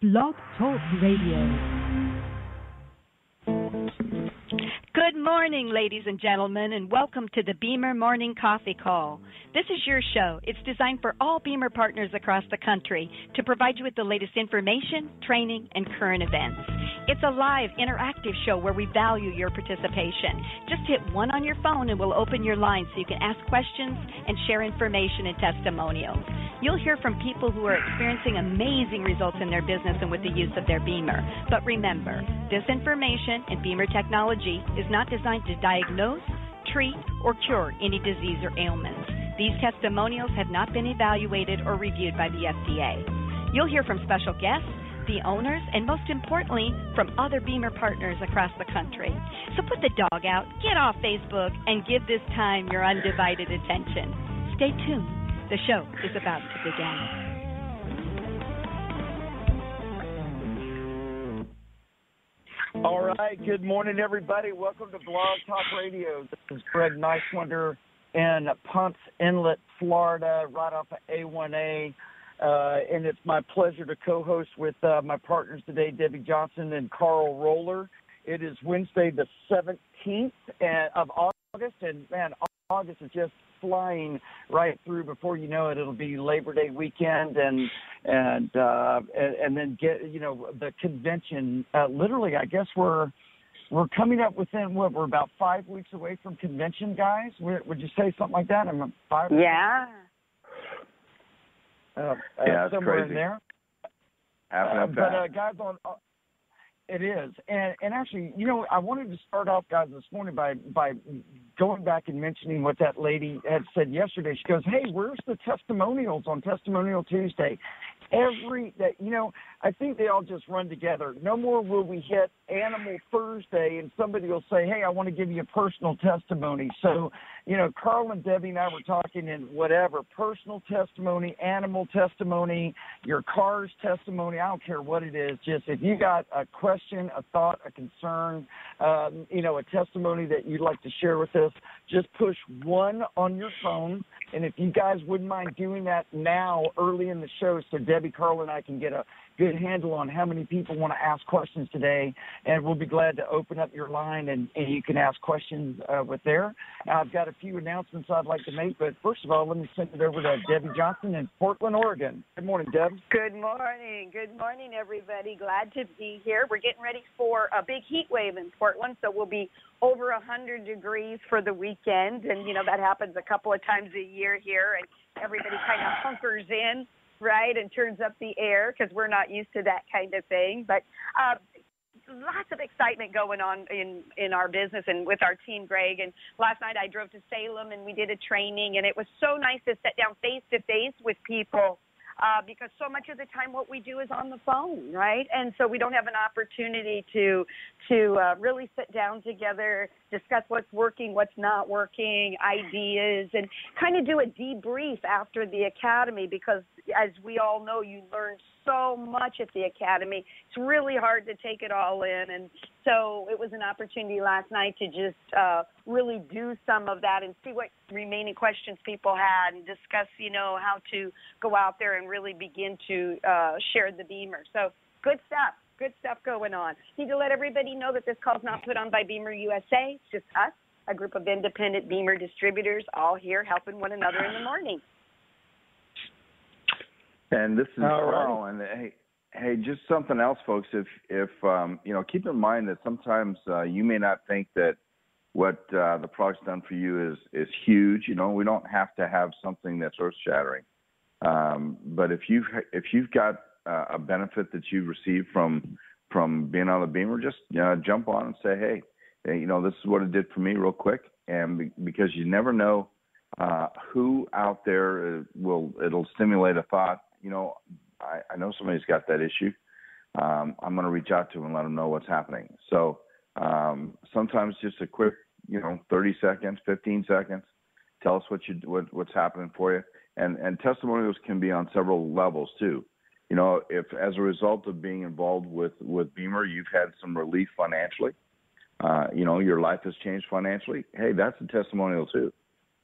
Blog Talk Radio. Good morning, ladies and gentlemen, and welcome to the BEMER Morning Coffee Call. This is your show. It's designed for all BEMER partners across the country to provide you with the latest information, training, and current events. It's a live, interactive show where we value your participation. Just hit one on your phone and we'll open your line so you can ask questions and share information and testimonials. You'll hear from people who are experiencing amazing results in their business and with the use of their BEMER. But remember, this information and BEMER technology is not designed to diagnose, treat, or cure any disease or ailments. These testimonials have not been evaluated or reviewed by the FDA. You'll hear from special guests, the owners, and most importantly, from other BEMER partners across the country. So put the dog out, get off Facebook, and give this time your undivided attention. Stay tuned. The show is about to begin. All right. Good morning, everybody. Welcome to Blog Talk Radio. This is Greg Nicewinder in Ponce Inlet, Florida, right off of A1A. Uh, and it's my pleasure to co-host with uh, my partners today, Debbie Johnson and Carl Roller. It is Wednesday, the 17th of August, and man, August is just flying right through. Before you know it, it'll be Labor Day weekend, and and uh, and, and then get you know the convention. Uh, literally, I guess we're we're coming up within what we're about five weeks away from convention, guys. Would, would you say something like that? I'm five. Yeah. Uh, Yeah, uh, it's somewhere crazy. in there. Uh, but uh, guys, on uh, it is, and and actually, you know, I wanted to start off, guys, this morning by by going back and mentioning what that lady had said yesterday. She goes, "Hey, where's the testimonials on Testimonial Tuesday?" Every that you know, I think they all just run together. No more will we hit Animal Thursday and somebody will say, "Hey, I want to give you a personal testimony." So, you know, Carl and Debbie and I were talking and whatever personal testimony, animal testimony, your car's testimony. I don't care what it is. Just if you got a question, a thought, a concern, um, you know, a testimony that you'd like to share with us, just push one on your phone. And if you guys wouldn't mind doing that now, early in the show, so Debbie, Carl, and I can get a good handle on how many people want to ask questions today, and we'll be glad to open up your line and, and you can ask questions uh, with there. I've got a few announcements I'd like to make, but first of all, let me send it over to Debbie Johnson in Portland, Oregon. Good morning, Deb. Good morning. Good morning, everybody. Glad to be here. We're getting ready for a big heat wave in Portland, so we'll be over a 100 degrees for the weekend. And, you know, that happens a couple of times a year here, and everybody kind of hunkers in, right, and turns up the air because we're not used to that kind of thing. But, uh, lots of excitement going on in in our business and with our team greg and last night i drove to salem and we did a training and it was so nice to sit down face to face with people uh, because so much of the time what we do is on the phone, right? And so we don't have an opportunity to to uh, really sit down together, discuss what's working, what's not working, ideas, and kind of do a debrief after the academy because, as we all know, you learn so much at the academy. It's really hard to take it all in, and so it was an opportunity last night to just uh, really do some of that and see what remaining questions people had and discuss, you know, how to go out there and really begin to uh, share the BEMER. So good stuff. Good stuff going on. Need to let everybody know that this call's not put on by BEMER USA. It's just us a group of independent BEMER distributors, all here helping one another in the morning. And this is All Carl. right. And hey, hey, just something else, folks. If if um, you know, keep in mind that sometimes uh, you may not think that what uh, the product's done for you is is huge. You know, we don't have to have something that's earth shattering. Um, but if you've if you've got uh, a benefit that you've received from from being on the BEMER, just uh, jump on and say, hey, hey, you know, this is what it did for me, real quick. And be, because you never know uh, who out there uh, will it'll stimulate a thought. You know, I, I know somebody's got that issue. Um, I'm going to reach out to them and let them know what's happening. So um, sometimes just a quick, you know, 30 seconds, 15 seconds, tell us what you what, what's happening for you. And and testimonials can be on several levels too. You know, if as a result of being involved with with BEMER, you've had some relief financially. Uh, you know, your life has changed financially. Hey, that's a testimonial too.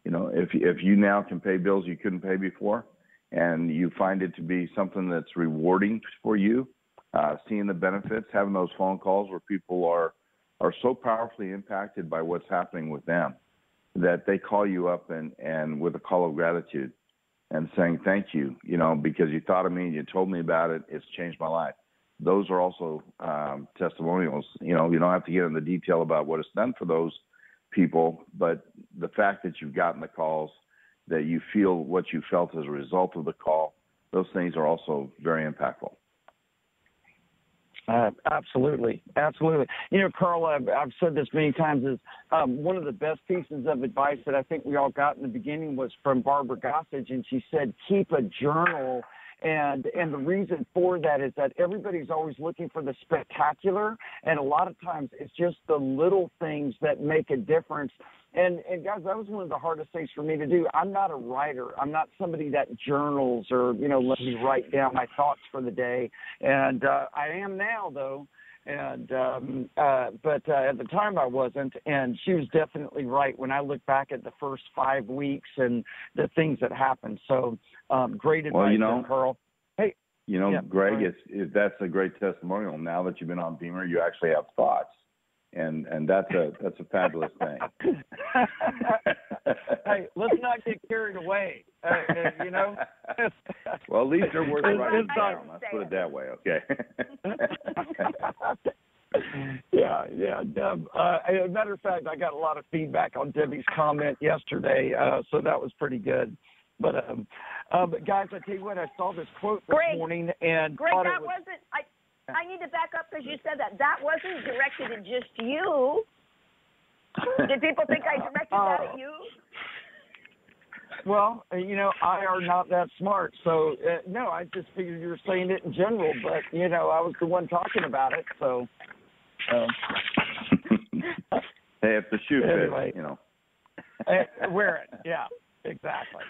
You know, if if you now can pay bills you couldn't pay before, and you find it to be something that's rewarding for you, uh, seeing the benefits, having those phone calls where people are are so powerfully impacted by what's happening with them that they call you up and and with a call of gratitude and saying thank you, you know, because you thought of me and you told me about it. It's changed my life. Those are also um, testimonials. You know, you don't have to get into detail about what it's done for those people, but the fact that you've gotten the calls, that you feel what you felt as a result of the call, those things are also very impactful. Uh, absolutely, absolutely. You know, Carl, I've, I've said this many times. Is um, one of the best pieces of advice that I think we all got in the beginning was from Barbara Gossage, and she said, "Keep a journal." And and the reason for that is that everybody's always looking for the spectacular, and a lot of times it's just the little things that make a difference. And and guys, that was one of the hardest things for me to do. I'm not a writer. I'm not somebody that journals or you know let me write down my thoughts for the day. And uh, I am now though. And um, uh, but uh, at the time I wasn't, and she was definitely right when I look back at the first five weeks and the things that happened. So um, great advice, Well, you know, Carl. Hey, You know, Yeah, Greg, is that's a great testimonial. Now that you've been on BEMER, you actually have thoughts, and and that's a that's a fabulous thing. hey, let's not get carried away. Uh, uh, you know. well, at least they're worth It's- writing it's down. Let's put it that way, okay? yeah, yeah. Deb, uh, as a matter of fact, I got a lot of feedback on Debbie's comment yesterday, uh, so that was pretty good. But um, uh, but guys, I tell you what, I saw this quote this Greg, morning and Greg, thought that it was. wasn't. I I need to back up because you said that. That wasn't directed at just you. Did people think I directed that Oh. at you? Well, uh, you know, I are not that smart, so uh, no, I just figured you were saying it in general, but you know, I was the one talking about it, so. Uh, hey, if the shoe fits, you know. Uh, wear it. Yeah, exactly.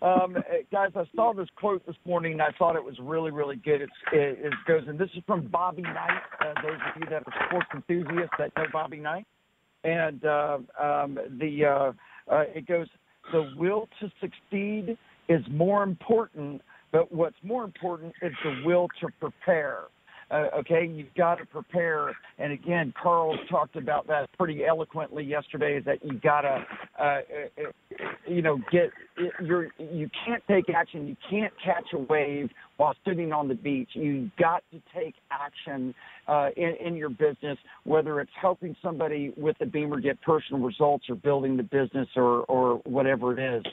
Um, uh, guys, I saw this quote this morning, and I thought it was really, really good. It's, it, it goes, and this is from Bobby Knight. Uh, those of you that are sports enthusiasts that know Bobby Knight, and uh, um, the uh, uh, it goes, the will to succeed is more important, but what's more important is the will to prepare. Uh, okay, you've got to prepare. And again, Carl talked about that pretty eloquently yesterday. Is that you got to, uh, uh, you know, get you're you can't take action. You can't catch a wave while sitting on the beach. You've got to take action uh, in, in your business, whether it's helping somebody with the BEMER get personal results or building the business or or whatever it is.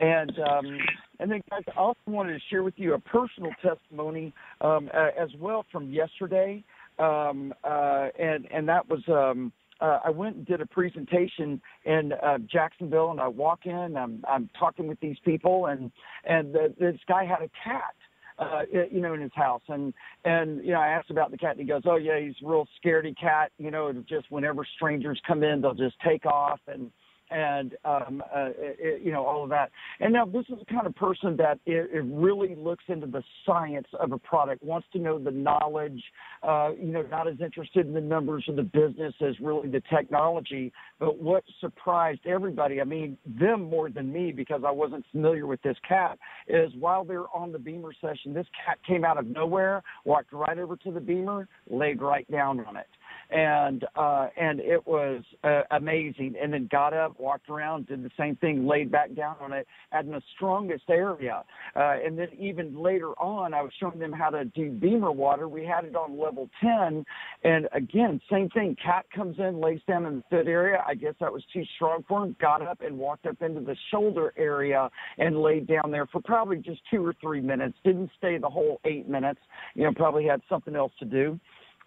And um, and then, guys, I also wanted to share with you a personal testimony um, uh, as well from yesterday, um, uh, and and that was um, uh, I went and did a presentation in uh, Jacksonville, and I walk in, I'm I'm talking with these people, and and the, this guy had a cat. Uh, you know, in his house, and and you know, I asked about the cat, and he goes, "Oh yeah, he's a real scaredy cat. You know, just whenever strangers come in, they'll just take off, and and um, uh, it, you know all of that. And now this is the kind of person that it, it really looks into the science of a product, wants to know the knowledge. Uh, you know, not as interested in the numbers of the business as really the technology. But what surprised everybody, I mean them more than me because I wasn't familiar with this cat, is while they're on the BEMER session, this cat came out of nowhere, walked right over to the BEMER, laid right down on it. And uh, and it was uh, amazing. And then got up, walked around, did the same thing, laid back down on it at the strongest area. Uh, and then even later on, I was showing them how to do BEMER water. We had it on level 10, and again, same thing. Cat comes in, lays down in the foot area. I guess that was too strong for him. Got up and walked up into the shoulder area and laid down there for probably just two or three minutes. Didn't stay the whole eight minutes. You know, probably had something else to do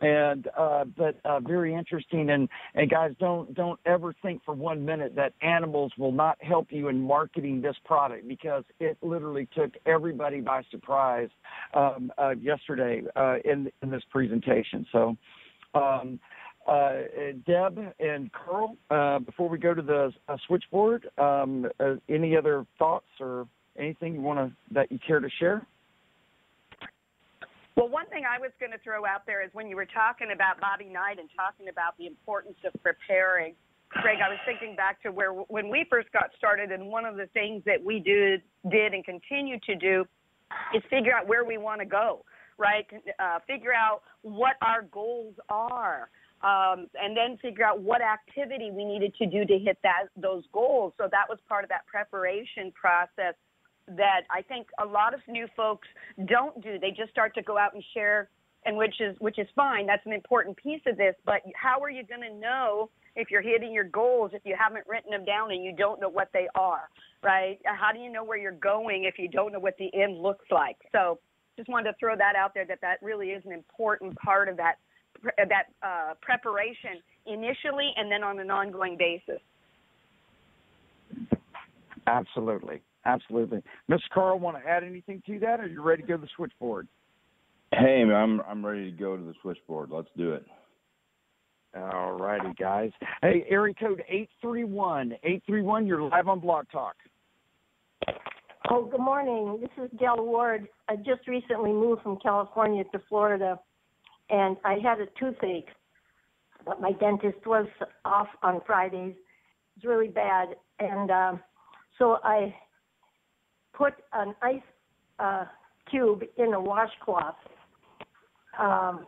and uh, but uh, very interesting. And and guys, don't don't ever think for one minute that animals will not help you in marketing this product because it literally took everybody by surprise um, uh, yesterday uh, in in this presentation. So. Um, uh, Deb and Carl, uh, before we go to the switchboard, um, any other thoughts or anything you want to that you care to share? Well, one thing I was going to throw out there is when you were talking about Bobby Knight and talking about the importance of preparing, Greg, I was thinking back to where when we first got started, and one of the things that we did did and continue to do is figure out where we want to go, right? Uh, figure out what our goals are. Um, and then figure out what activity we needed to do to hit that those goals. So that was part of that preparation process that I think a lot of new folks don't do. They just start to go out and share, and which is which is fine. That's an important piece of this. But how are you going to know if you're hitting your goals if you haven't written them down and you don't know what they are, right? How do you know where you're going if you don't know what the end looks like? So just wanted to throw that out there that that really is an important part of that that uh, preparation initially and then on an ongoing basis. Absolutely. Absolutely. Mr. Carl, want to add anything to that, or are you ready to go to the switchboard? Hey, I'm I'm ready to go to the switchboard. Let's do it. All righty, guys. Hey, area code eight three one eight three one. You're live on Blog Talk. Oh, good morning. This is Dell Ward. I just recently moved from California to Florida, and I had a toothache, but my dentist was off on Fridays. It's really bad, and um, so I put an ice uh, cube in a washcloth um,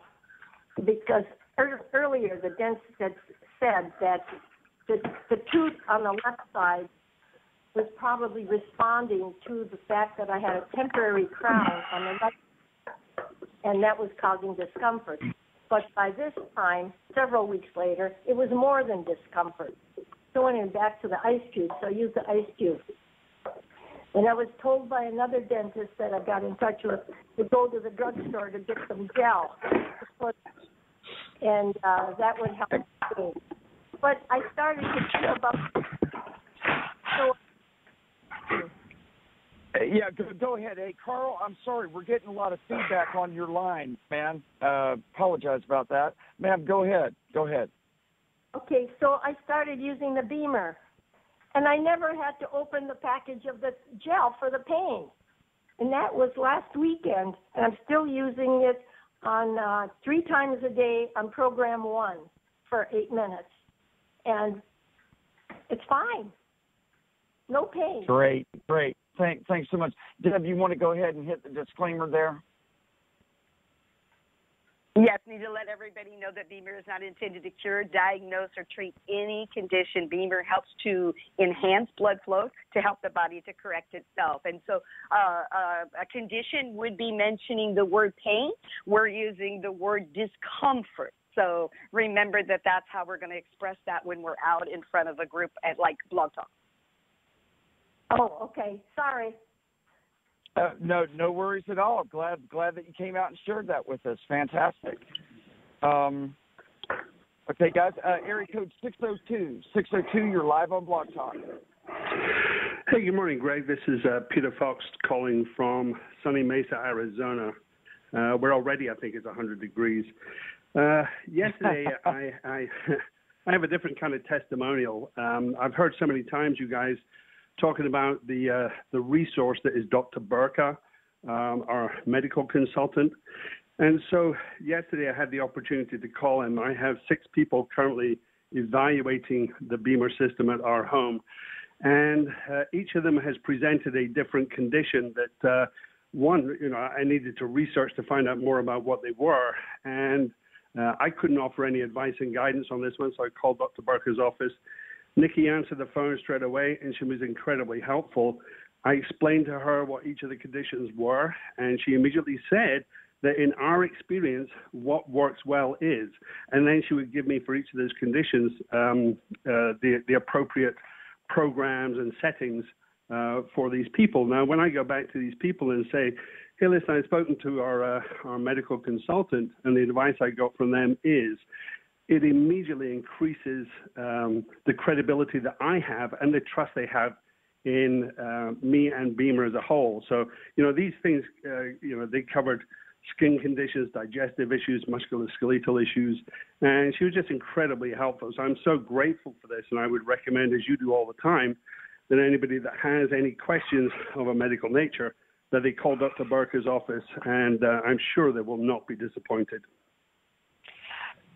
because er- earlier the dentist had said that the, the tooth on the left side was probably responding to the fact that I had a temporary crown on the left, and that was causing discomfort. But by this time, several weeks later, it was more than discomfort. So I went back to the ice cube, so I used the ice cube. And I was told by another dentist that I got in touch with to go to the drugstore to get some gel, and uh, that would help me. But I started to feel about so. Yeah, go, go ahead. Hey, Carl, I'm sorry. We're getting a lot of feedback on your line, man. Uh, apologize about that. Ma'am, go ahead. Go ahead. Okay, so I started using the BEMER and I never had to open the package of the gel for the pain. And that was last weekend, and I'm still using it on uh, three times a day on program one for eight minutes, and it's fine. No pain. Great, great. Thank, thanks so much, Deb. You want to go ahead and hit the disclaimer there? Yes, need to let everybody know that BEMER is not intended to cure, diagnose, or treat any condition. BEMER helps to enhance blood flow to help the body to correct itself. And so, uh, uh, a condition would be mentioning the word pain. We're using the word discomfort. So remember that that's how we're going to express that when we're out in front of a group at like Blog Talk. Oh, okay. Sorry. Uh, no, no worries at all. Glad, glad that you came out and shared that with us. Fantastic. Um, okay, guys. Uh, area code 602. 602, you're live on Blog Talk. Hey, good morning, Greg. This is uh, Peter Fox calling from sunny Mesa, Arizona, uh, where already I think it's 100 degrees. Uh, yesterday, I, I, I have a different kind of testimonial. Um, I've heard so many times you guys – talking about the uh, the resource that is Dr. Burka, um, our medical consultant. And so yesterday I had the opportunity to call him. I have six people currently evaluating the BEMER system at our home, and uh, each of them has presented a different condition that. Uh, one, you know, I needed to research to find out more about what they were, and Uh, I couldn't offer any advice and guidance on this one, so I called Dr. Barker's office. Nikki answered the phone straight away, and she was incredibly helpful. I explained to her what each of the conditions were, and she immediately said that in our experience, what works well is. And then she would give me for each of those conditions um, uh, the, the appropriate programs and settings uh, for these people. Now, when I go back to these people and say, hey, listen, I've spoken to our, uh, our medical consultant, and the advice I got from them is, it immediately increases um, the credibility that I have and the trust they have in uh, me and BEMER as a whole. So, you know, these things, uh, you know, they covered skin conditions, digestive issues, musculoskeletal issues, and she was just incredibly helpful. So I'm so grateful for this, and I would recommend, as you do all the time, that anybody that has any questions of a medical nature, that they call Dr. Barker's office, and uh, I'm sure they will not be disappointed.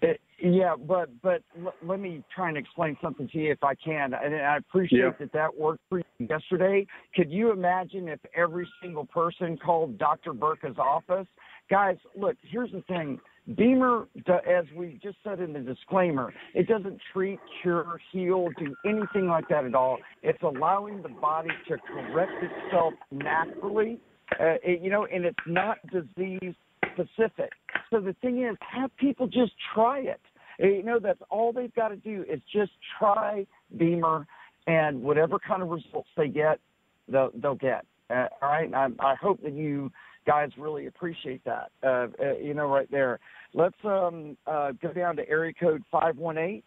Uh, yeah, but but l- let me try and explain something to you if I can. And I appreciate Yeah. that that worked for you yesterday. Could you imagine if every single person called Dr. Burka's office? Guys, look, here's the thing. BEMER, as we just said in the disclaimer, it doesn't treat, cure, heal, do anything like that at all. It's allowing the body to correct itself naturally, uh, it, you know, and it's not disease specific. So the thing is, have people just try it. You know, that's all they've got to do is just try BEMER, and whatever kind of results they get, they'll they'll get. Uh, all right, I, I hope that you guys really appreciate that. Uh, uh, you know, right there. Let's um, uh, go down to area code five one eight.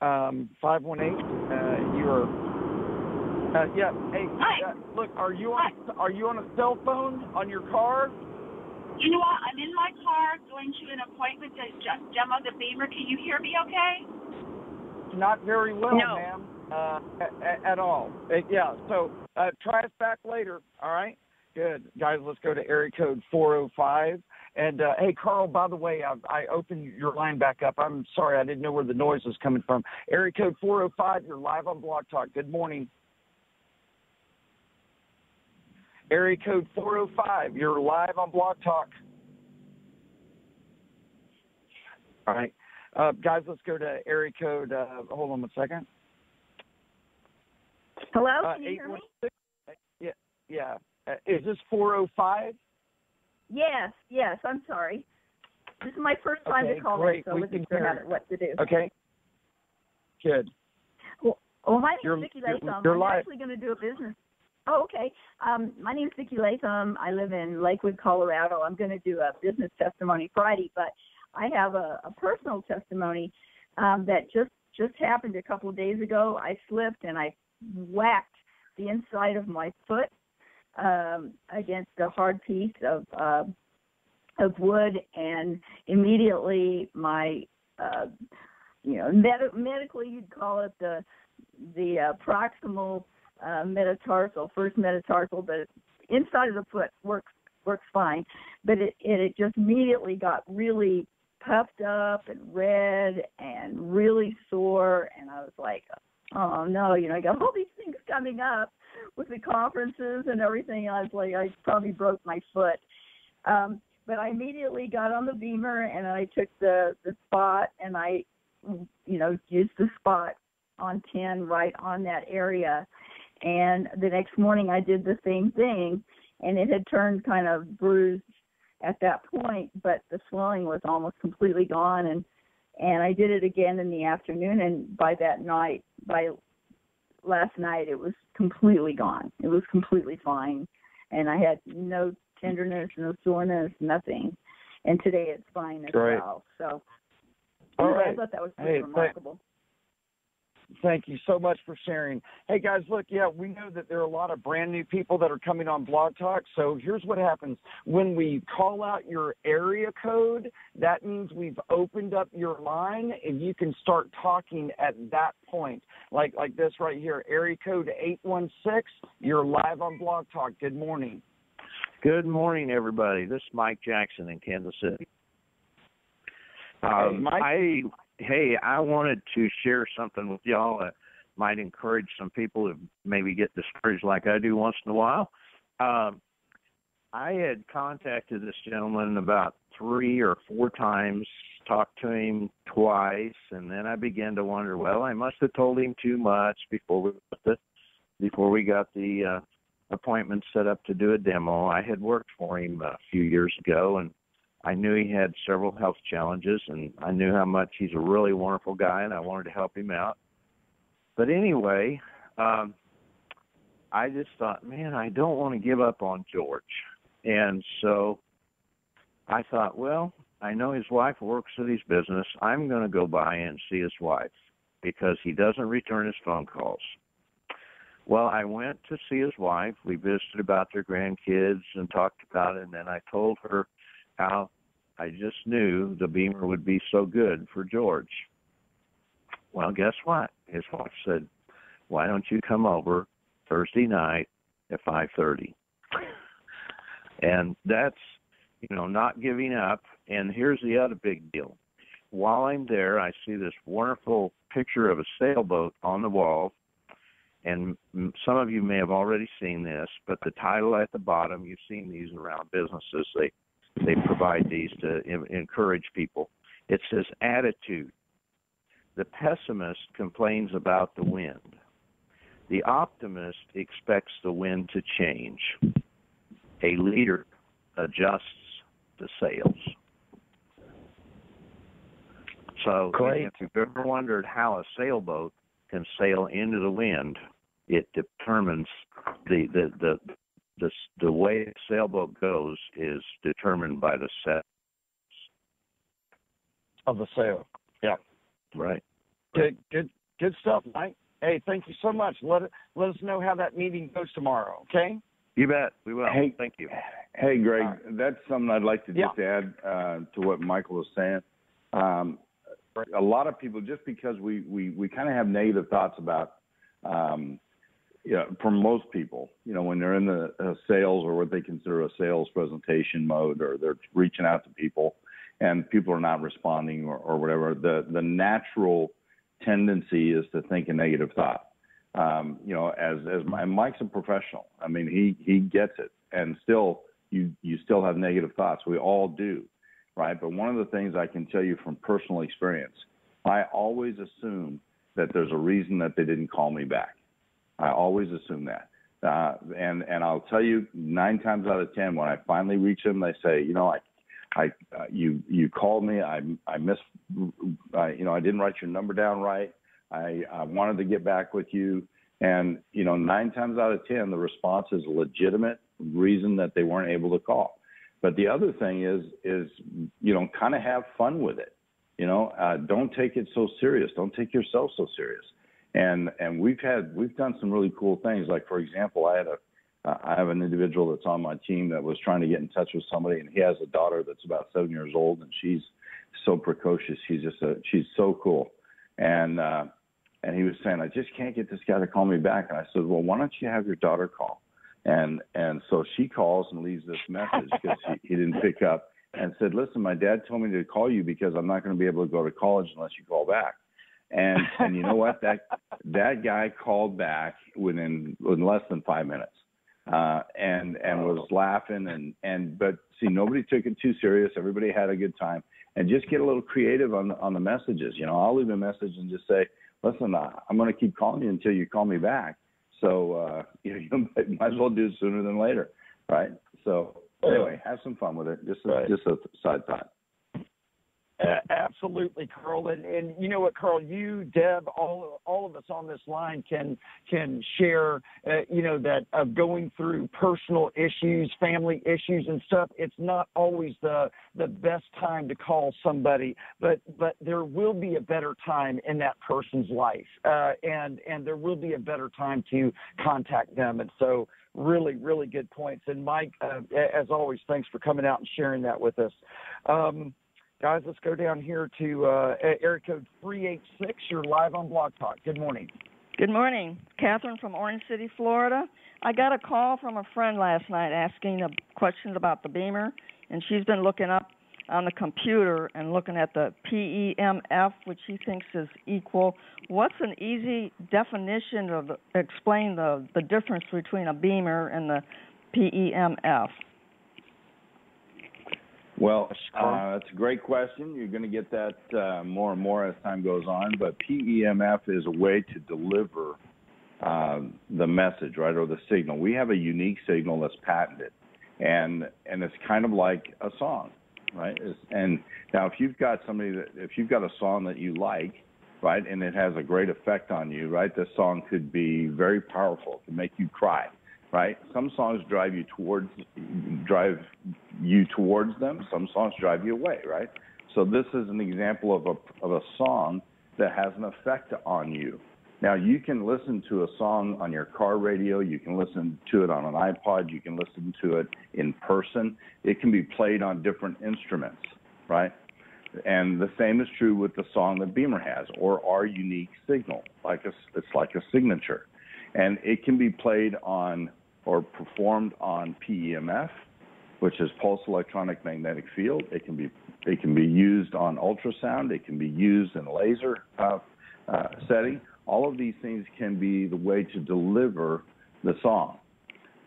Um, five one eight. Uh, you're. Uh, yeah. Hey, Hi. uh, look. Are you on? Are you on a cell phone on your car? You know what? I'm in my car going to an appointment to ju- demo the BEMER. Can you hear me okay? Not very well, No. ma'am. Uh, at, at all. Uh, yeah. So uh, try us back later. All right. Good, guys. Let's go to area code 405. And uh, hey, Carl. By the way, I, I opened your line back up. I'm sorry, I didn't know where the noise was coming from. Area code 405. You're live on Blog Talk. Good morning. Area code 405. You're live on Blog Talk. All right. Uh, guys, let's go to area code. Uh, hold on one second. Hello, Uh, can you hear me? Yeah, yeah. Uh, is this 405? Yes, yes. I'm sorry. This is my first time Okay, to call great. in, so I We wasn't sure how what to do. Okay. Good. Well, well my Vicki you're- Latham. I'm live. actually going to do a business. Oh, okay. Um, my name's Vicki Latham. I live in Lakewood, Colorado. I'm going to do a business testimony Friday, but I have a, a personal testimony um, that just just happened a couple of days ago. I slipped and I whacked the inside of my foot um, against a hard piece of uh, of wood, and immediately my uh, you know med- medically you'd call it the the uh, proximal uh, metatarsal, first metatarsal, but inside of the foot works works fine, but it it, it just immediately got really puffed up and red and really sore, and I was like, oh no, you know, I got all these things coming up with the conferences and everything. I was like, I probably broke my foot. Um, but I immediately got on the beamer and I took the the spot and I, you know, used the spot on ten right on that area. And the next morning I did the same thing, and it had turned kind of bruised at that point, but the swelling was almost completely gone. And and I did it again in the afternoon, and by that night, by last night, it was completely gone. It was completely fine, and I had no tenderness, no soreness, nothing. And today it's fine as Great. well. So All anyway, I thought that was pretty thank- remarkable. Thank you so much for sharing. Hey guys, look, yeah, we know that there are a lot of brand new people that are coming on Blog Talk. So here's what happens. When we call out your area code, that means we've opened up your line and you can start talking at that point. Like like this right here, area code 816, you're live on Blog Talk. Good morning. Good morning, everybody. This is Mike Jackson in Kansas City. Um, Mike. I hey, I wanted to share something with y'all that might encourage some people to maybe get discouraged like I do once in a while. Um, I had contacted this gentleman about three or four times talked to him twice, and then I began to wonder. Well, I must have told him too much before we got the before we got the uh, appointment set up to do a demo. I had worked for him a few years ago, and I knew he had several health challenges, and I knew how much he's a really wonderful guy, and I wanted to help him out. But anyway, um, I just thought, man, I don't want to give up on George, and so I thought, well, I know his wife works at his business. I'm going to go by and see his wife because he doesn't return his phone calls. Well, I went to see his wife. We visited about their grandkids and talked about it. And then I told her how I just knew the BEMER would be so good for George. Well, guess what? His wife said, "Why don't you come over Thursday night at 5:30?" And that's, you know, not giving up. And here's the other big deal. While I'm there, I see this wonderful picture of a sailboat on the wall and some of you may have already seen this, but the title at the bottom, you've seen these around businesses. They they provide these to encourage people. It says attitude. The pessimist complains about the wind. The optimist expects the wind to change. A leader adjusts the sails. So Great. if you've ever wondered how a sailboat can sail into the wind, it determines the the the the, the way a sailboat goes is determined by the set of the sail. Yeah. Right. Good, good, good stuff, Mike. Hey, thank you so much. Let let us know how that meeting goes tomorrow. Okay. You bet. We will. Hey, thank you. Hey, Greg, Right. that's something I'd like to just add uh, to what Michael was saying. Um, a lot of people, just because we we we kind of have negative thoughts about, um, know, for most people, you know, when they're in the uh, sales or what they consider a sales presentation mode, or they're reaching out to people, and people are not responding or, or whatever. The the natural tendency is to think a negative thought. Um, you know, as as and Mike's a professional. I mean, he he gets it, and still you you still have negative thoughts. We all do, right? But one of the things I can tell you from personal experience, I always assume that there's a reason that they didn't call me back. I always assume that. Uh, and and I'll tell you, nine times out of ten, when I finally reach them, they say, you know, I, I, uh, you you called me. I I missed, I, you know, I didn't write your number down right. I, I wanted to get back with you, and you know, nine times out of ten, the response is a legitimate reason that they weren't able to call. But the other thing is is you know, kind of have fun with it. You know, uh, don't take it so serious. Don't take yourself so serious and and we've had we've done some really cool things. Like for example, I had a I have an individual that's on my team that was trying to get in touch with somebody, and he has a daughter that's about seven years old, and she's so precocious. She's just a she's so cool, and uh, and he was saying, I just can't get this guy to call me back. And I said, Well, why don't you have your daughter call? And and so she calls and leaves this message because he, he didn't pick up and said, Listen, my dad told me to call you because I'm not going to be able to go to college unless you call back. And and you know what? That that guy called back within in less than five minutes, uh, and and was laughing and and but see nobody took it too serious. Everybody had a good time, and just get a little creative on the, on the messages. You know, I'll leave a message and just say, listen, uh, I'm going to keep calling you until you call me back. So uh, you know, you might, might as well do it sooner than later, right? So anyway, have some fun with it. Just a, Right. just a side thought. A- Absolutely, Carl, and and you know what, Carl, you, Deb, all all of us on this line can can share, uh, you know, that of going through personal issues, family issues, and stuff. It's not always the the best time to call somebody, but but there will be a better time in that person's life, uh, and and there will be a better time to contact them, and so. Really, really good points. And Mike, uh, as always, thanks for coming out and sharing that with us. Um, Guys, let's go down here to uh, area code 386. You're live on Blog Talk. Good morning. Good morning. Catherine from Orange City, Florida. I got a call from a friend last night asking uh, questions about the BEMER, and she's been looking up on the computer and looking at the PEMF, which she thinks is equal. What's an easy definition the, explain the the difference between a BEMER and the PEMF? Well, uh, that's a great question. You're going to get that uh, more and more as time goes on. But PEMF is a way to deliver um, the message, right, or the signal. We have a unique signal that's patented, and and it's kind of like a song, right? It's, and now, if you've got somebody that, if you've got a song that you like, right, and it has a great effect on you, right, this song could be very powerful, can make you cry, right? Some songs drive you towards drive you towards them. Some songs drive you away, right? So this is an example of a of a song that has an effect on you. Now you can listen to a song on your car radio, you can listen to it on an iPod, you can listen to it in person. It can be played on different instruments, right? And the same is true with the song that BEMER has or our unique signal, like a, it's like a signature. And it can be played on or performed on PEMF, which is pulse electronic magnetic field. It can be it can be used on ultrasound. It can be used in laser uh, uh, setting. All of these things can be the way to deliver the song.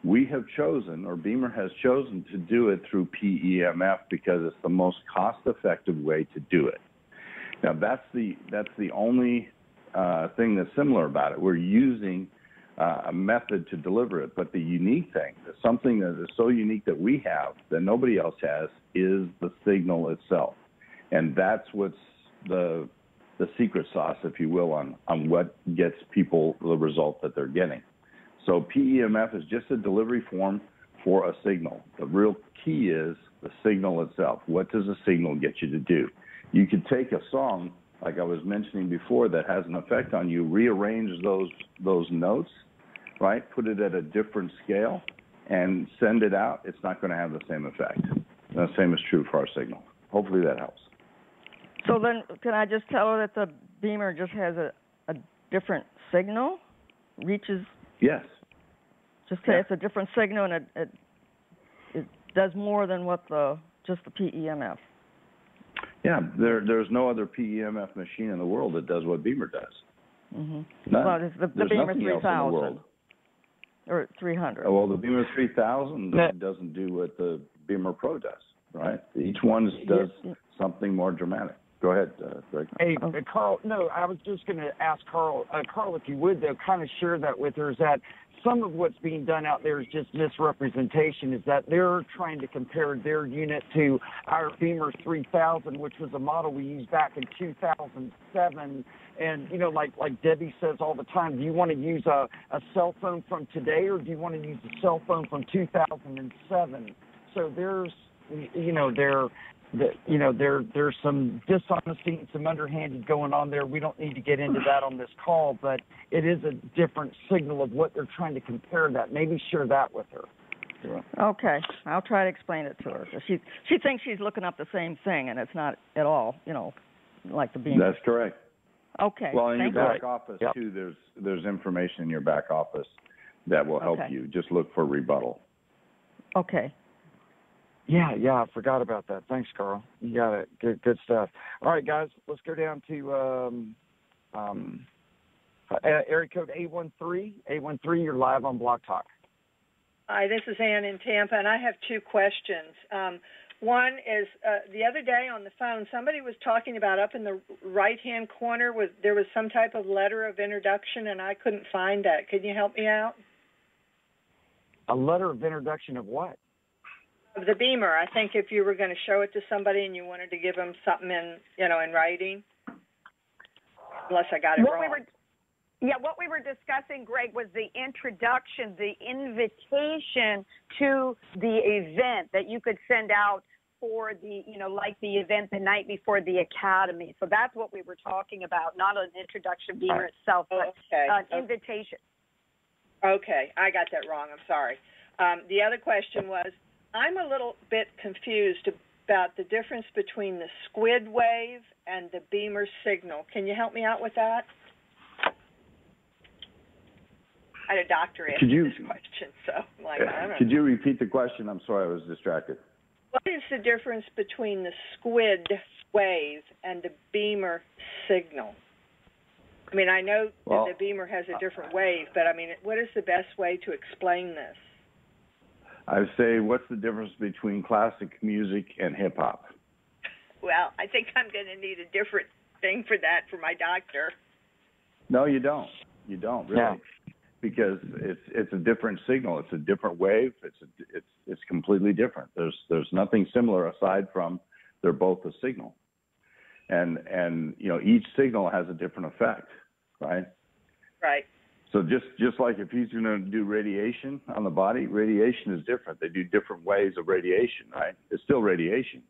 We have chosen, or BEMER has chosen, to do it through PEMF because it's the most cost-effective way to do it. Now that's the that's the only uh, thing that's similar about it. We're using uh, a method to deliver it, but the unique thing, something that is so unique that we have that nobody else has, is the signal itself, and that's what's the the secret sauce, if you will, on on what gets people the result that they're getting. So PEMF is just a delivery form for a signal. The real key is the signal itself. What does a signal get you to do? You could take a song, like I was mentioning before, that has an effect on you, rearrange those those notes, right? Put it at a different scale and send it out. It's not going to have the same effect. The same is true for our signal. Hopefully that helps. So then, can I just tell her that the BEMER just has a, a different signal, reaches? Yes. Just say yeah. it's a different signal and it, it it does more than what the just the PEMF. Yeah, there there's no other PEMF machine in the world that does what BEMER does. Mm-hmm. None. Well, it's the, the there's BEMER nothing else in the world. or 300. Oh, well, the BEMER 3000 doesn't do what the BEMER Pro does, right? Each one does Yeah. something more dramatic. Go ahead, uh, Greg. Hey, uh, Carl. No, I was just going to ask Carl. Uh, Carl, if you would, though, kind of share that with her. Is that some of what's being done out there is just misrepresentation. Is that they're trying to compare their unit to our BEMER 3000, which was a model we used back in 2007. And you know, like like Debbie says all the time, do you want to use a, a cell phone from today, or do you want to use a cell phone from 2007? So there's, you know, there that you know there there's some dishonesty and some underhanded going on there. We don't need to get into that on this call, but it is a different signal of what they're trying to compare that. Maybe share that with her. Okay, I'll try to explain it to her. She she thinks she's looking up the same thing, and it's not at all. You know, like the BEMER. That's correct. Okay. Well, in your back you. office Yep. too, there's there's information in your back office that will help Okay. you. Just look for rebuttal. Okay. Yeah, yeah, I forgot about that. Thanks, Carl. You got it. Good, good stuff. All right, guys, let's go down to um, um, uh, area code A one three. A one three. You're live on Blog Talk. Hi, this is Ann in Tampa, and I have two questions. Um, one is uh, the other day on the phone, somebody was talking about up in the right-hand corner was there was some type of letter of introduction, and I couldn't find that. Can you help me out? A letter of introduction of what? Of the BEMER, I think if you were going to show it to somebody and you wanted to give them something in, you know, in writing, unless I got it what wrong. we were yeah what we were discussing greg was the introduction the invitation to the event that you could send out for the you know like the event the night before the academy so that's what we were talking about not an introduction BEMER itself but okay. an Okay. invitation Okay, I got that wrong. I'm sorry. Um, the other question was I'm a little bit confused about the difference between the squid wave and the BEMER signal. Can you help me out with that? I had a doctor ask Could you- this question, so I'm like, I don't Could know. you repeat the question? I'm sorry, I was distracted. What is the difference between the squid wave and the BEMER signal? I mean, I know Well, that the BEMER has a uh, different wave, but I mean, what is the best way to explain this? I say, what's the difference between classic music and hip hop? Well, I think I'm going to need a different thing for that for my doctor. No, you don't. You don't really, Yeah. because it's it's a different signal. It's a different wave. It's a, it's it's completely different. There's there's nothing similar aside from they're both a signal, and and you know each signal has a different effect, right? Right. So just just like if he's going to do radiation on the body, radiation is different. They do different ways of radiation, right? It's still radiation,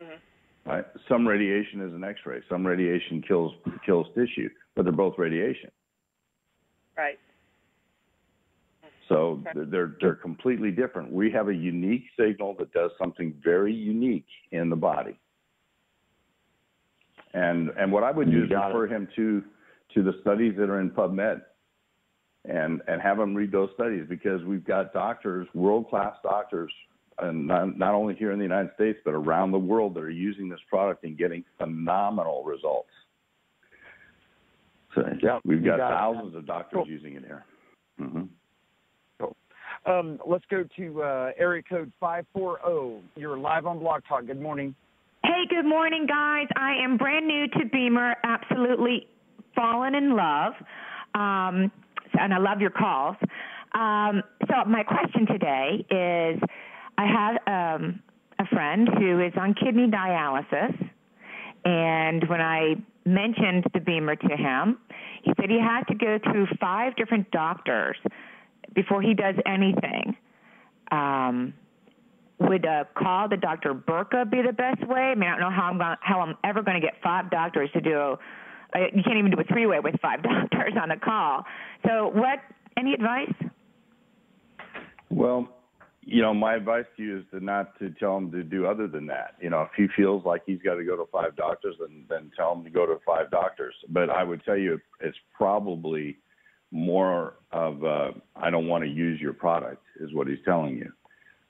Mm-hmm. right? Some radiation is an X-ray. Some radiation kills kills tissue, but they're both radiation. Right. So they're they're completely different. We have a unique signal that does something very unique in the body. And and what I would do is got it. refer him to to the studies that are in PubMed and and have them read those studies because we've got doctors, world class doctors, and not, not only here in the United States but around the world that are using this product and getting phenomenal results. So Yeah, we've you got, got it. thousands of doctors Cool. using it here. hmm Um, let's go to uh, area code 540. You're live on Blog Talk. Good morning. Hey, good morning, guys. I am brand new to BEMER, absolutely fallen in love, um, and I love your calls. Um, so, my question today is I have um, a friend who is on kidney dialysis, and when I mentioned the BEMER to him, he said he has to go through five different doctors before he does anything. Um, would a call to Dr. Burka be the best way? I mean, I don't know how I'm going, how I'm ever going to get five doctors to do. You can't even do a three-way with five doctors on a call. So, what? Any advice? Well, you know, my advice to you is to not to tell him to do other than that. You know, if he feels like he's got to go to five doctors, then then tell him to go to five doctors. But I would tell you, it's probably more of I don't want to use your product is what he's telling you.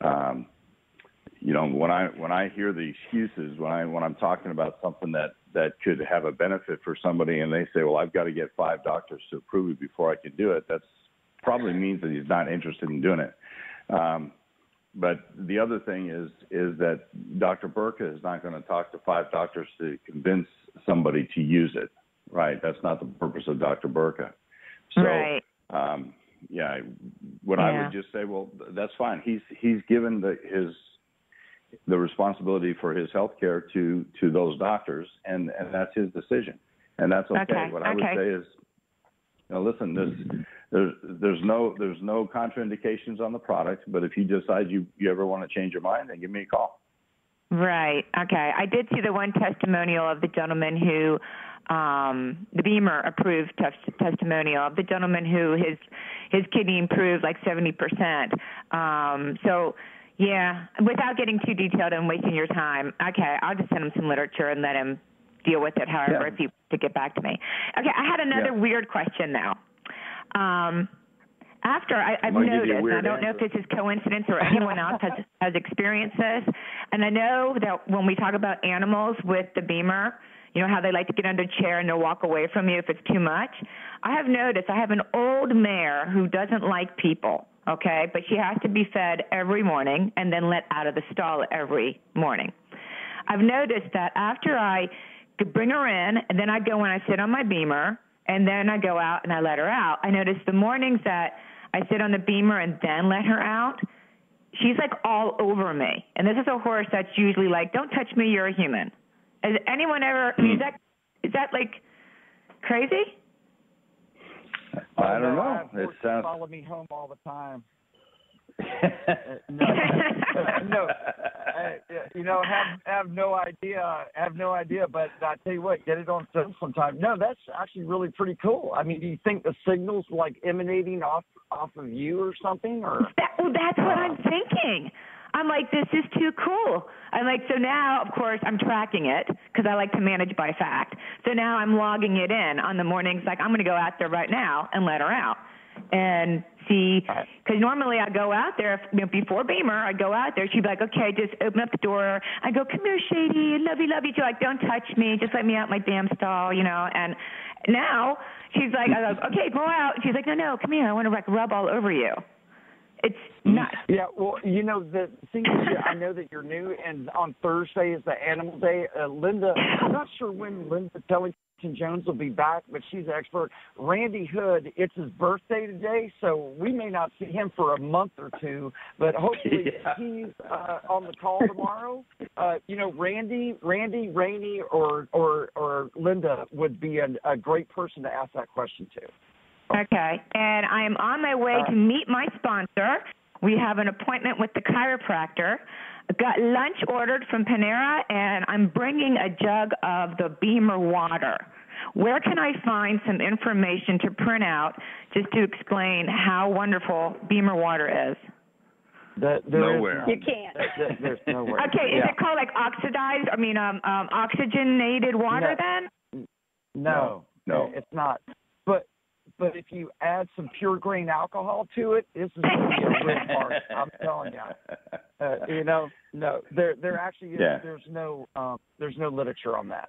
Um, you know, when I when I hear the excuses, when I when I'm talking about something that that could have a benefit for somebody, and they say, "Well, I've got to get five doctors to approve it before I can do it," that probably means that he's not interested in doing it. Um, but the other thing is is that Dr. Burka is not going to talk to five doctors to convince somebody to use it. Right? That's not the purpose of Dr. Burka. So, Right. um, yeah, what I would just say, well, that's fine. He's he's given the his the responsibility for his health care to to those doctors, and and that's his decision, and that's okay. Okay, What I would say is, you know, listen, there's there's there's no there's no contraindications on the product, but if you decide you you ever want to change your mind, then give me a call. Right. Okay. I did see the one testimonial of the gentleman who, um, the BEMER approved tes- testimonial of the gentleman who his his kidney improved like seventy percent. Um, so. Yeah, without getting too detailed and wasting your time. Okay, I'll just send him some literature and let him deal with it. However, Yeah. if he to get back to me. Okay, I had another Yeah. weird question now. Um, after I, I've I'm gonna give you a noticed, I don't know if this is coincidence or anyone else has has experienced this, and I know that when we talk about animals with the BEMER, you know how they like to get under a chair and they'll walk away from you if it's too much. I have noticed I have an old mare who doesn't like people. Okay, but she has to be fed every morning and then let out of the stall every morning. I've noticed that after I could bring her in, and then I go and I sit on my BEMER, and then I go out and I let her out. I notice the mornings that I sit on the BEMER and then let her out, she's like all over me. And this is a horse that's usually like, "Don't touch me, you're a human." Has anyone ever? Is hmm. that is that like crazy? I don't Oh, know. have It sounds follow me home all the time. no, no. I, you know, have have no idea, have no idea. But I tell you what, get it on film sometime. No, that's actually really pretty cool. I mean, do you think the signals like emanating off off of you or something, or That, well, that's what I'm thinking. I'm like, this is too cool. I'm like, so now, of course, I'm tracking it because I like to manage by fact. So now I'm logging it in on the mornings. Like, I'm going to go out there right now and let her out and see. Because normally I go out there if, you know, before BEMER. I go out there. She'd be like, okay, just open up the door. I go, come here, Shady, love you, love you. She's like, don't touch me. Just let me out my damn stall, you know. And now she's like, I go, okay, go out. She's like, no, no, come here. I want to like rub all over you. It's nuts. Yeah, well, you know the thing is, I know that you're new, and on Thursday is the Animal Day. Uh, Linda, I'm not sure when Linda Tellington Jones will be back, but she's an expert. Randy Hood, it's his birthday today, so we may not see him for a month or two, but hopefully Yeah. he's uh, on the call tomorrow. Uh, you know, Randy, Randy, Rainey, or or or Linda would be a, a great person to ask that question to. Okay. And I am on my way to meet my sponsor. We have an appointment with the chiropractor. I got lunch ordered from Panera, and I'm bringing a jug of the BEMER water. Where can I find some information to print out just to explain how wonderful BEMER water is? That, there is Nowhere. none. You can't. There- there- there's nowhere. Okay, is Yeah. it called like oxidized? I mean, um, um, oxygenated water No. then? No, No. it's not. But but if you add some pure grain alcohol to it, this is going to be a real party. I'm telling you. Uh, you know, no, there there actually is. Yeah. There's no um, there's no literature on that.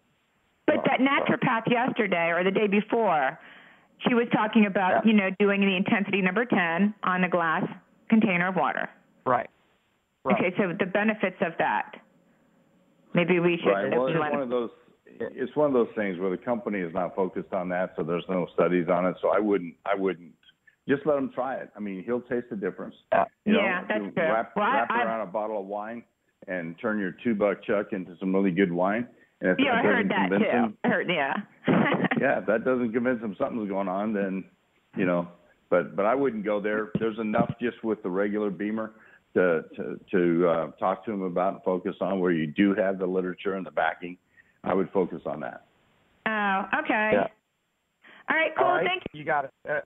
But that naturopath yesterday or the day before, she was talking about, you know, doing the intensity number 10 on a glass container of water. Right. Right. Okay, so the benefits of that. Maybe we should. Right. Well, it's one of those. It's one of those things where the company is not focused on that, so there's no studies on it. So I wouldn't. I wouldn't. Just let him try it. I mean, he'll taste the difference. You know, Yeah, that's you true. Wrap, Well, wrap I- around a bottle of wine and turn your two buck chuck into some really good wine. And if yeah, I heard that too. him, I heard, yeah. yeah, if that doesn't convince him something's going on, then you know. But but I wouldn't go there. There's enough just with the regular BEMER to to to uh, talk to him about and focus on where you do have the literature and the backing. I would focus on that. Oh, okay. Yeah. All right, cool. All right, Thank you. You got it. Uh,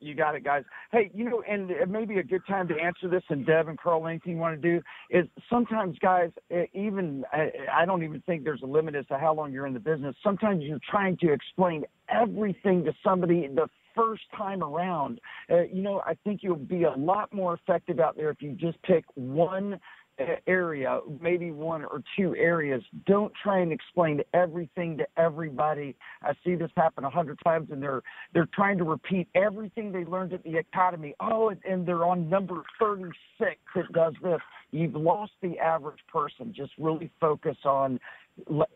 you got it, guys. Hey, you know, and it may be a good time to answer this. And Deb and Carl, anything you want to do is sometimes, guys, even I, I don't even think there's a limit as to how long you're in the business. Sometimes you're trying to explain everything to somebody the first time around. Uh, you know, I think you'll be a lot more effective out there if you just pick one area, maybe one or two areas. Don't try and explain everything to everybody. I see this happen a hundred times, and they're they're trying to repeat everything they learned at the academy. Oh, and, they're on number thirty-six that does this. You've lost the average person. Just really focus on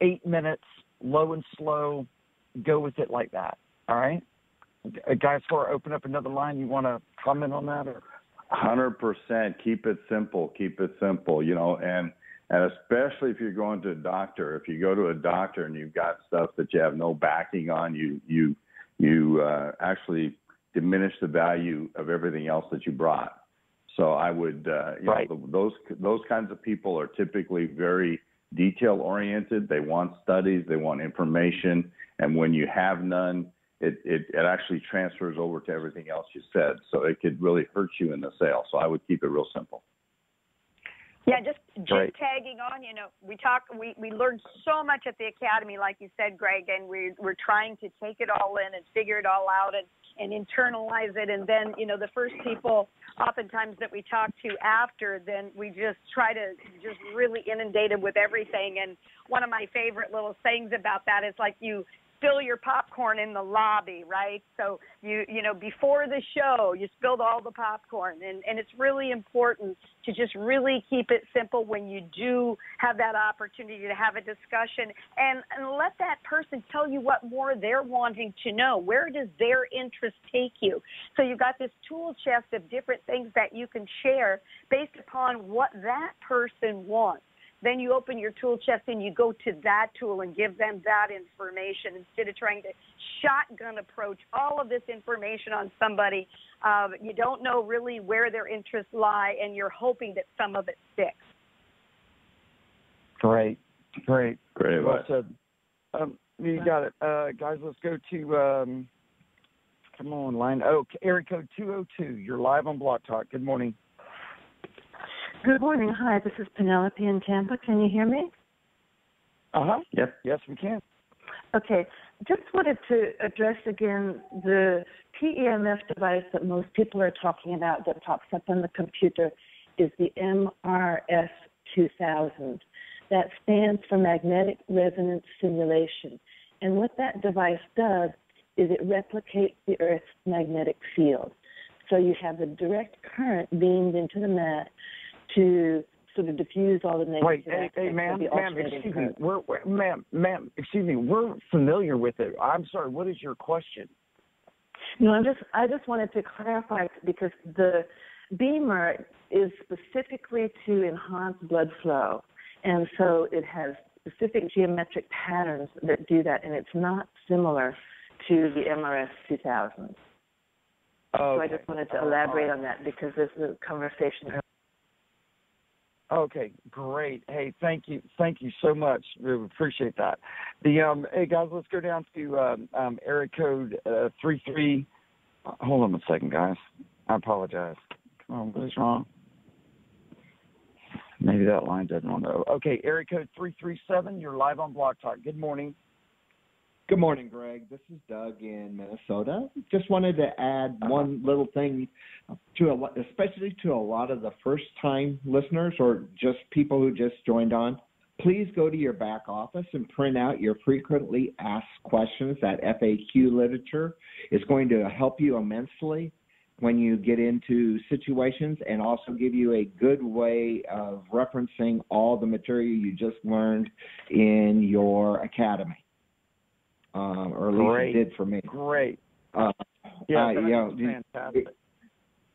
eight minutes, low and slow. Go with it like that. All right, Uh, guys. Before I open up another line, you want to comment on that or? Hundred percent. Keep it simple. Keep it simple. You know, and and especially if you're going to a doctor. If you go to a doctor and you've got stuff that you have no backing on, you you you uh, actually diminish the value of everything else that you brought. So I would, uh, you Right. know, those those kinds of people are typically very detail oriented. They want studies. They want information. And when you have none, it, it, it actually transfers over to everything else you said. So it could really hurt you in the sale. So I would keep it real simple. Yeah, just just Right. tagging on. You know, we talk, we we learned so much at the academy, like you said, Greg, and we we're trying to take it all in and figure it all out and and internalize it. And then, you know, the first people, oftentimes that we talk to after, then we just try to just really inundate them with everything. And one of my favorite little sayings about that is like you spill your popcorn in the lobby, right? So you you know before the show you spilled all the popcorn, and and it's really important to just really keep it simple when you do have that opportunity to have a discussion, and and let that person tell you what more they're wanting to know. Where does their interest take you? So you've got this tool chest of different things that you can share based upon what that person wants then you open your tool chest and you go to that tool and give them that information instead of trying to shotgun approach all of this information on somebody. Uh, you don't know really where their interests lie, and you're hoping that some of it sticks. Great, great, Great. Well said. Um, you got it, uh, guys. Let's go to um, come on line. Oh, area code two hundred two. You're live on Blog Talk. Good morning. Good morning. Hi, this is Penelope in Tampa. Can you hear me? Uh huh. Yep. Yes, we can. Okay. Just wanted to address again the PEMF device that most people are talking about that pops up on the computer is the MRS 2000. That stands for magnetic resonance simulation. And what that device does is it replicates the Earth's magnetic field. So you have the direct current beamed into the mat to sort of diffuse all the negative Wait, hey, hey, ma'am, ma'am, excuse me, we're, we're, ma'am, ma'am, excuse me, we're familiar with it. I'm sorry. What is your question? No, I'm just I just wanted to clarify because the BEMER is specifically to enhance blood flow, and so it has specific geometric patterns that do that, and it's not similar to the MRS 2000. So I just wanted to elaborate on that because this is a conversation. Okay, great. Hey, thank you, thank you so much. We appreciate that. The um, hey guys, let's go down to um, um, area code uh, three three. uh, Hold on a second, guys. I apologize. Come on, what is wrong? Maybe that line doesn't want to. Okay, area code three three seven. You're live on Blog Talk. Good morning. Good morning, Greg. This is Doug in Minnesota. Just wanted to add uh-huh. one little thing to a, especially to a lot of the first-time listeners or just people who just joined on. Please go to your back office and print out your frequently asked questions. That FAQ literature is going to help you immensely when you get into situations and also give you a good way of referencing all the material you just learned in your academy um, or at least Great. it did for me. Great. Uh, Yeah, uh, you know, fantastic. it-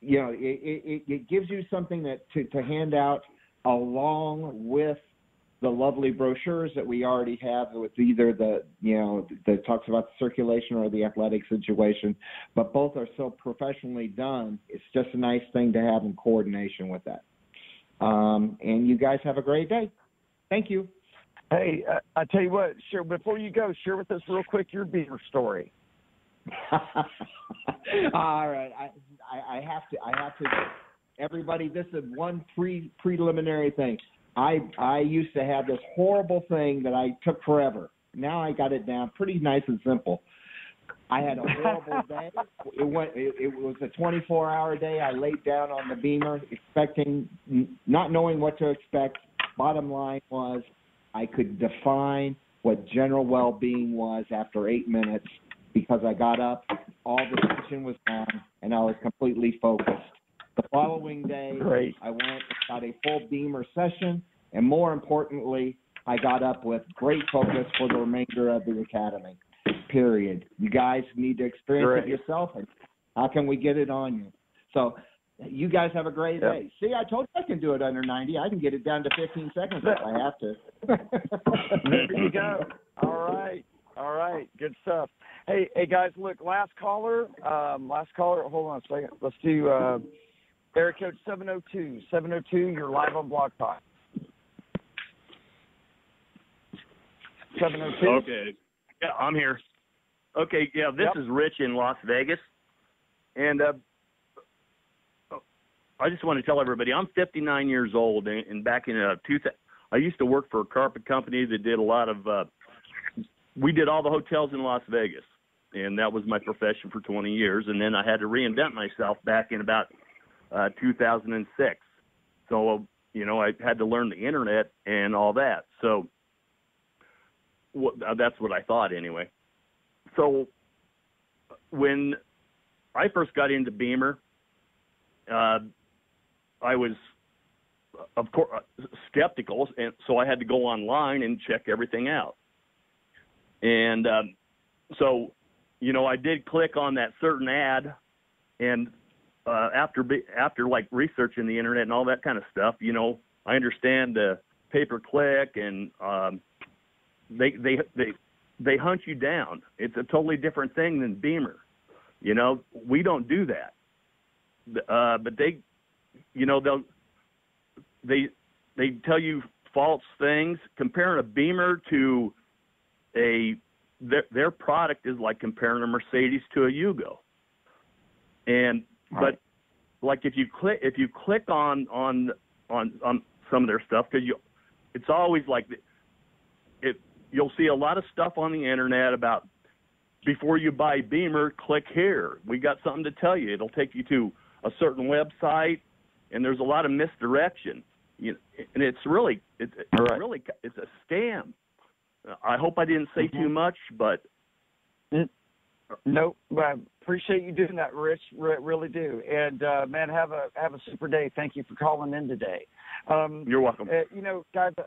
you know, it, it, it- it gives you something that to, to hand out along with the lovely brochures that we already have with either the you know that talks about the circulation or the athletic situation, but both are so professionally done. It's just a nice thing to have in coordination with that. Um, and you guys have a great day. Thank you. Hey, uh, I tell you what, share before you go, share with us real quick your BEMER story. All right, I, I I have to I have to everybody. This is one pre preliminary thing. I I used to have this horrible thing that I took forever. Now I got it down pretty nice and simple. I had a horrible day. It went. It, it was a 24-hour day. I laid down on the BEMER, expecting, not knowing what to expect. Bottom line was, I could define what general well-being was after eight minutes because I got up, all the tension was gone, and I was completely focused. The following day, Great. I went and got a full BEMER session, and more importantly, I got up with great focus for the remainder of the academy. Period. You guys need to experience Great. it yourself, and how can we get it on you? So, you guys have a great Yep. day. See, I told you I can do it under 90. I can get it down to 15 seconds if I have to. There you go. All right. All right. Good stuff. Hey, hey guys, look, last caller, um, last caller, hold on a second. Let's do uh area code 702. 702, you're live on Blog Talk. 702. Okay. Yeah, I'm here. Okay, yeah, this Yep. is Rich in Las Vegas. And uh I just want to tell everybody I'm 59 years old and, and back in uh, 2000 I used to work for a carpet company that did a lot of uh we did all the hotels in Las Vegas. And that was my profession for 20 years and then I had to reinvent myself back in about uh 2006. So, you know, I had to learn the internet and all that. So what, uh, that's what I thought anyway. So when I first got into BEMER, uh, I was, of course, skeptical, and so I had to go online and check everything out. And um, so, you know, I did click on that certain ad, and uh, after be, after like researching the internet and all that kind of stuff, you know, I understand the pay per click and um, they they they they hunt you down. It's a totally different thing than BEMER. You know, we don't do that. Uh, but they, you know, they'll they they tell you false things. Comparing a BEMER to a their their product is like comparing a Mercedes to a Yugo. And but like if you click if you click on on on on some of their stuff because you it's always like it you'll see a lot of stuff on the internet about before you buy BEMER, click here. We got something to tell you. It'll take you to a certain website, and there's a lot of misdirection. You and it's really it's, it's really it's a scam. I hope I didn't say too much, but Nope. I appreciate you doing that, Rich. Re- really do. And uh, man, have a have a super day. Thank you for calling in today. Um, You're welcome. uh, you know, guys, uh,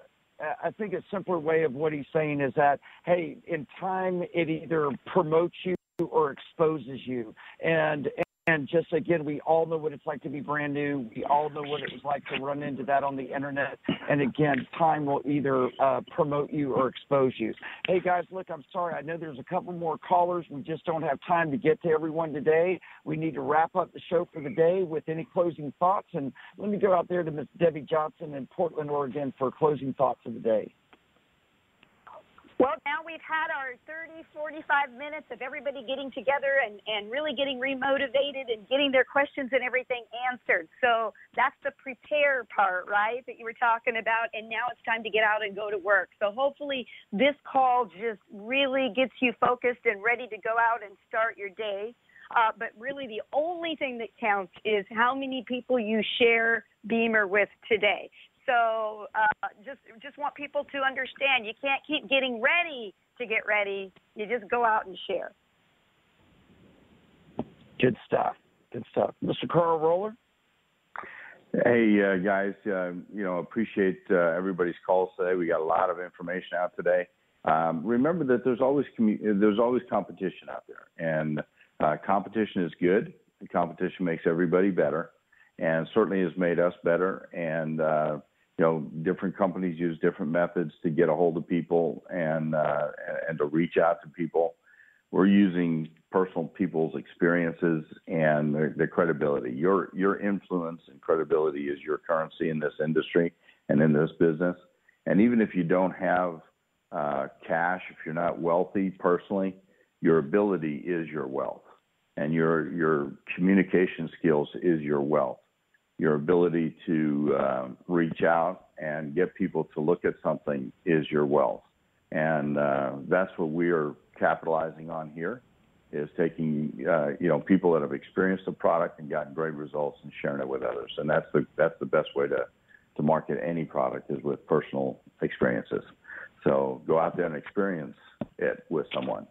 I think a simpler way of what he's saying is that hey, in time, it either promotes you or exposes you, and and just again, we all know what it's like to be brand new. We all know what it was like to run into that on the internet. And again, time will either uh, promote you or expose you. Hey guys, look, I'm sorry. I know there's a couple more callers. We just don't have time to get to everyone today. We need to wrap up the show for the day with any closing thoughts. And let me go out there to Miss Debbie Johnson in Portland, Oregon, for closing thoughts of the day. Well, now we've had our 30, 45 minutes of everybody getting together and, and really getting remotivated and getting their questions and everything answered. So that's the prepare part, right, that you were talking about. And now it's time to get out and go to work. So hopefully this call just really gets you focused and ready to go out and start your day. Uh, but really, the only thing that counts is how many people you share BEMER with today. So uh, just just want people to understand you can't keep getting ready to get ready. You just go out and share. Good stuff. Good stuff. Mr. Carl Roller? Hey uh, guys, uh, you know appreciate uh, everybody's calls today. We got a lot of information out today. Um, remember that there's always commu- there's always competition out there, and uh, competition is good. The competition makes everybody better, and certainly has made us better. And uh, you know, different companies use different methods to get a hold of people and uh, and to reach out to people. We're using personal people's experiences and their, their credibility. Your your influence and credibility is your currency in this industry and in this business. And even if you don't have uh, cash, if you're not wealthy personally, your ability is your wealth, and your your communication skills is your wealth your ability to uh, reach out and get people to look at something is your wealth. And uh, that's what we are capitalizing on here is taking uh, you know people that have experienced the product and gotten great results and sharing it with others. And that's the that's the best way to to market any product is with personal experiences. So go out there and experience it with someone.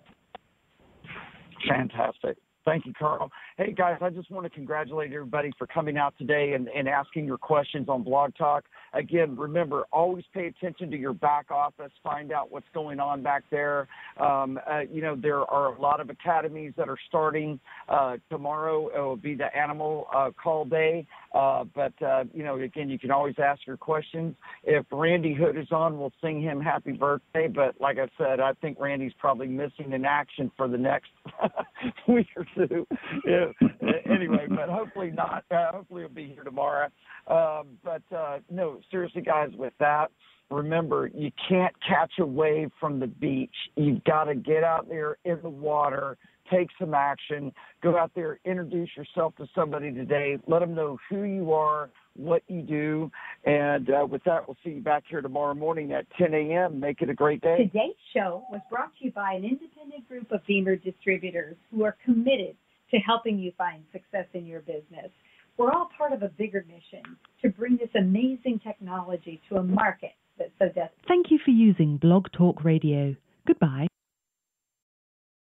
Fantastic. Thank you, Carl. Hey, guys, I just want to congratulate everybody for coming out today and, and asking your questions on Blog Talk. Again, remember, always pay attention to your back office. Find out what's going on back there. Um, uh, you know, there are a lot of academies that are starting uh, tomorrow. It will be the animal uh, call day. Uh, but, uh, you know, again, you can always ask your questions. If Randy Hood is on, we'll sing him happy birthday. But like I said, I think Randy's probably missing in action for the next week or two. Yeah. Anyway, but hopefully not. Uh, hopefully he'll be here tomorrow. Um, but uh, no, seriously, guys, with that, remember you can't catch a wave from the beach. You've got to get out there in the water, take some action, go out there, introduce yourself to somebody today, let them know who you are, what you do, and uh, with that, we'll see you back here tomorrow morning at 10 a.m. Make it a great day. Today's show was brought to you by an independent group of BEMER distributors who are committed to helping you find success in your business. We're all part of a bigger mission to bring this amazing technology to a market that's so desperate. Thank you for using Blog Talk Radio. Goodbye.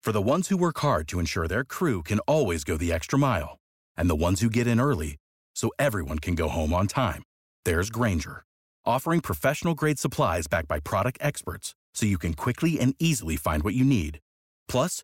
For the ones who work hard to ensure their crew can always go the extra mile, and the ones who get in early so everyone can go home on time, there's Grainger, offering professional grade supplies backed by product experts so you can quickly and easily find what you need. Plus,